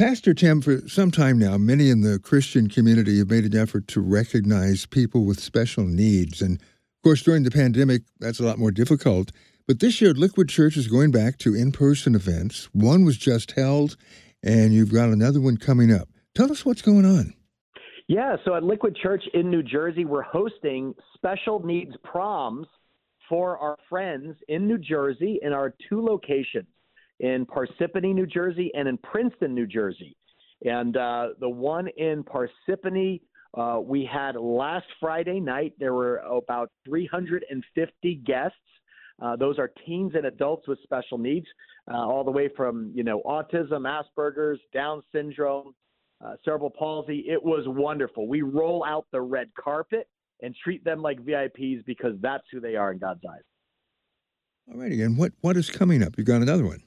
Pastor Tim, for some time now, many in the Christian community have made an effort to recognize people with special needs. And of course, during the pandemic, that's a lot more difficult. But this year, Liquid Church is going back to in person events. One was just held, and you've got another one coming up. Tell us what's going on. Yeah, so at Liquid Church in New Jersey, we're hosting special needs proms for our friends in New Jersey in our two locations in Parsippany, New Jersey, and in Princeton, New Jersey. And uh, the one in Parsippany, uh, we had last Friday night. There were about 350 guests. Uh, those are teens and adults with special needs, uh, all the way from you know autism, Asperger's, Down syndrome, uh, cerebral palsy. It was wonderful. We roll out the red carpet and treat them like VIPs because that's who they are in God's eyes. All righty. And what, what is coming up? You got another one.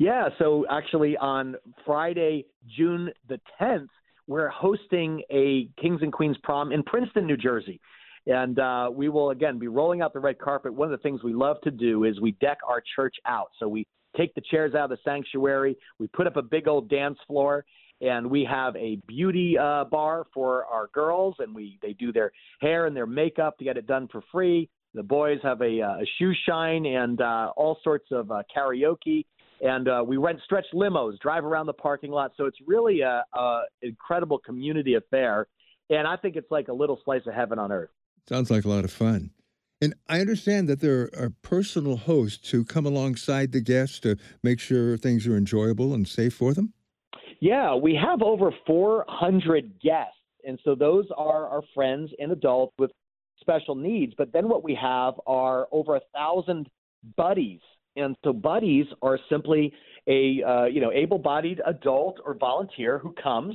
Yeah. So actually, on Friday, June the 10th, we're hosting a Kings and Queens prom in Princeton, New Jersey. And uh, we will, again, be rolling out the red carpet. One of the things we love to do is we deck our church out. So we take the chairs out of the sanctuary, we put up a big old dance floor, and we have a beauty uh, bar for our girls, and we they do their hair and their makeup to get it done for free. The boys have a, uh, a shoe shine and uh, all sorts of uh, karaoke, and uh, we rent stretch limos, drive around the parking lot. So it's really a, a incredible community affair, and I think it's like a little slice of heaven on earth. Sounds like a lot of fun. And I understand that there are personal hosts who come alongside the guests to make sure things are enjoyable and safe for them. Yeah, we have over 400 guests. And so those are our friends and adults with special needs. But then what we have are over a thousand buddies. And so buddies are simply a uh, you know able-bodied adult or volunteer who comes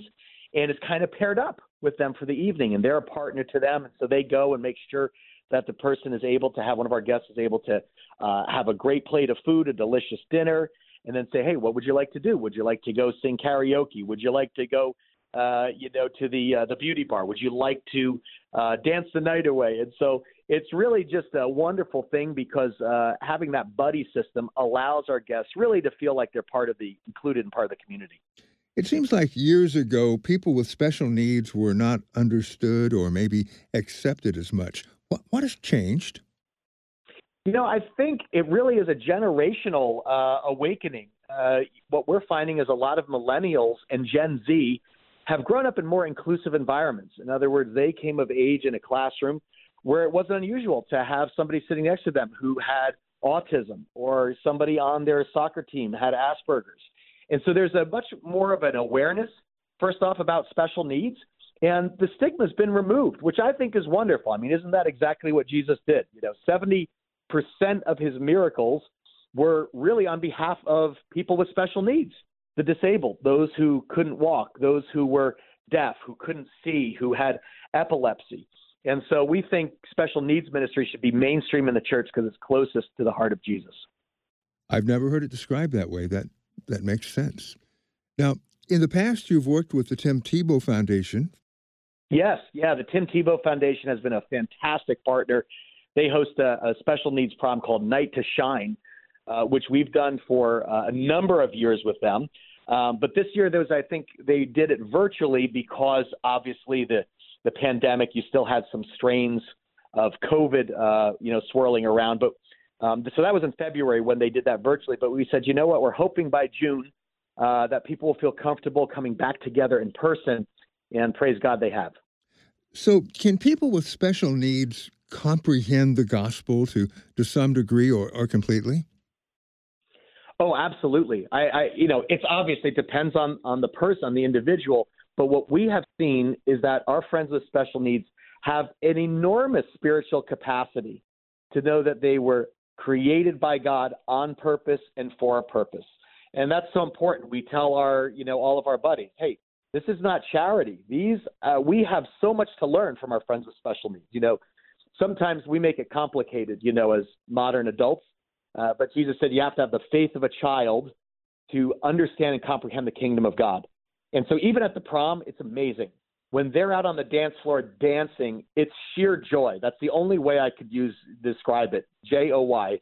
and is kind of paired up with them for the evening, and they're a partner to them, and so they go and make sure that the person is able to have one of our guests is able to uh, have a great plate of food, a delicious dinner, and then say, hey, what would you like to do? Would you like to go sing karaoke? Would you like to go, uh, you know, to the uh, the beauty bar? Would you like to uh, dance the night away? And so it's really just a wonderful thing because uh, having that buddy system allows our guests really to feel like they're part of the included and part of the community. It seems like years ago, people with special needs were not understood or maybe accepted as much. What, what has changed? You know, I think it really is a generational uh, awakening. Uh, what we're finding is a lot of millennials and Gen Z have grown up in more inclusive environments. In other words, they came of age in a classroom where it wasn't unusual to have somebody sitting next to them who had autism or somebody on their soccer team had Asperger's. And so there's a much more of an awareness, first off, about special needs. And the stigma's been removed, which I think is wonderful. I mean, isn't that exactly what Jesus did? You know, 70 percent of his miracles were really on behalf of people with special needs, the disabled, those who couldn't walk, those who were deaf, who couldn't see, who had epilepsy. And so we think special needs ministry should be mainstream in the church because it's closest to the heart of Jesus. I've never heard it described that way. That that makes sense. Now, in the past, you've worked with the Tim Tebow Foundation. Yes, yeah, the Tim Tebow Foundation has been a fantastic partner they host a, a special needs prom called Night to Shine, uh, which we've done for uh, a number of years with them. Um, but this year, there was, I think, they did it virtually because obviously the the pandemic, you still had some strains of COVID, uh, you know, swirling around. But um, so that was in February when they did that virtually. But we said, you know what, we're hoping by June uh, that people will feel comfortable coming back together in person, and praise God, they have. So, can people with special needs comprehend the gospel to to some degree or, or completely? Oh, absolutely. I, I, you know, it's obviously it depends on on the person, on the individual. But what we have seen is that our friends with special needs have an enormous spiritual capacity to know that they were created by God on purpose and for a purpose. And that's so important. We tell our, you know, all of our buddies, hey, this is not charity. These uh, we have so much to learn from our friends with special needs. You know, sometimes we make it complicated, you know, as modern adults. Uh, but Jesus said you have to have the faith of a child to understand and comprehend the kingdom of God. And so even at the prom, it's amazing. When they're out on the dance floor dancing, it's sheer joy. That's the only way I could use describe it. J O Y,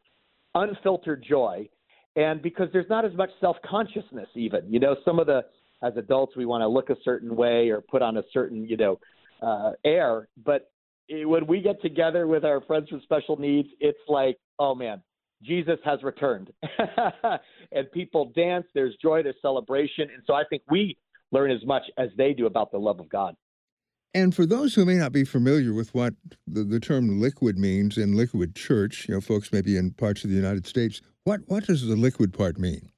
unfiltered joy. and because there's not as much self consciousness, even. You know, some of the, as adults, we want to look a certain way or put on a certain, you know, uh, air. But it, when we get together with our friends with special needs, it's like, oh man, Jesus has returned. and people dance, there's joy, there's celebration. And so I think we learn as much as they do about the love of God. And for those who may not be familiar with what the, the term liquid means in liquid church, you know, folks maybe in parts of the United States, what, what does the liquid part mean?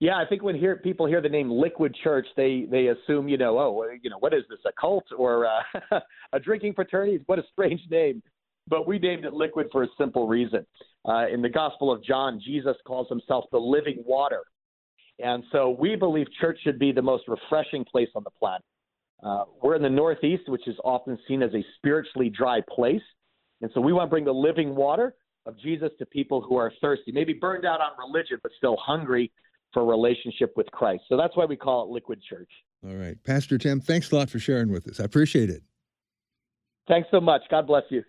Yeah, I think when hear, people hear the name Liquid Church, they they assume you know, oh, you know, what is this, a cult or uh, a drinking fraternity? What a strange name. But we named it Liquid for a simple reason. Uh, in the Gospel of John, Jesus calls himself the living water, and so we believe church should be the most refreshing place on the planet. Uh, we're in the Northeast, which is often seen as a spiritually dry place, and so we want to bring the living water of Jesus to people who are thirsty, maybe burned out on religion, but still hungry for a relationship with Christ. So that's why we call it Liquid Church. All right. Pastor Tim, thanks a lot for sharing with us. I appreciate it. Thanks so much. God bless you.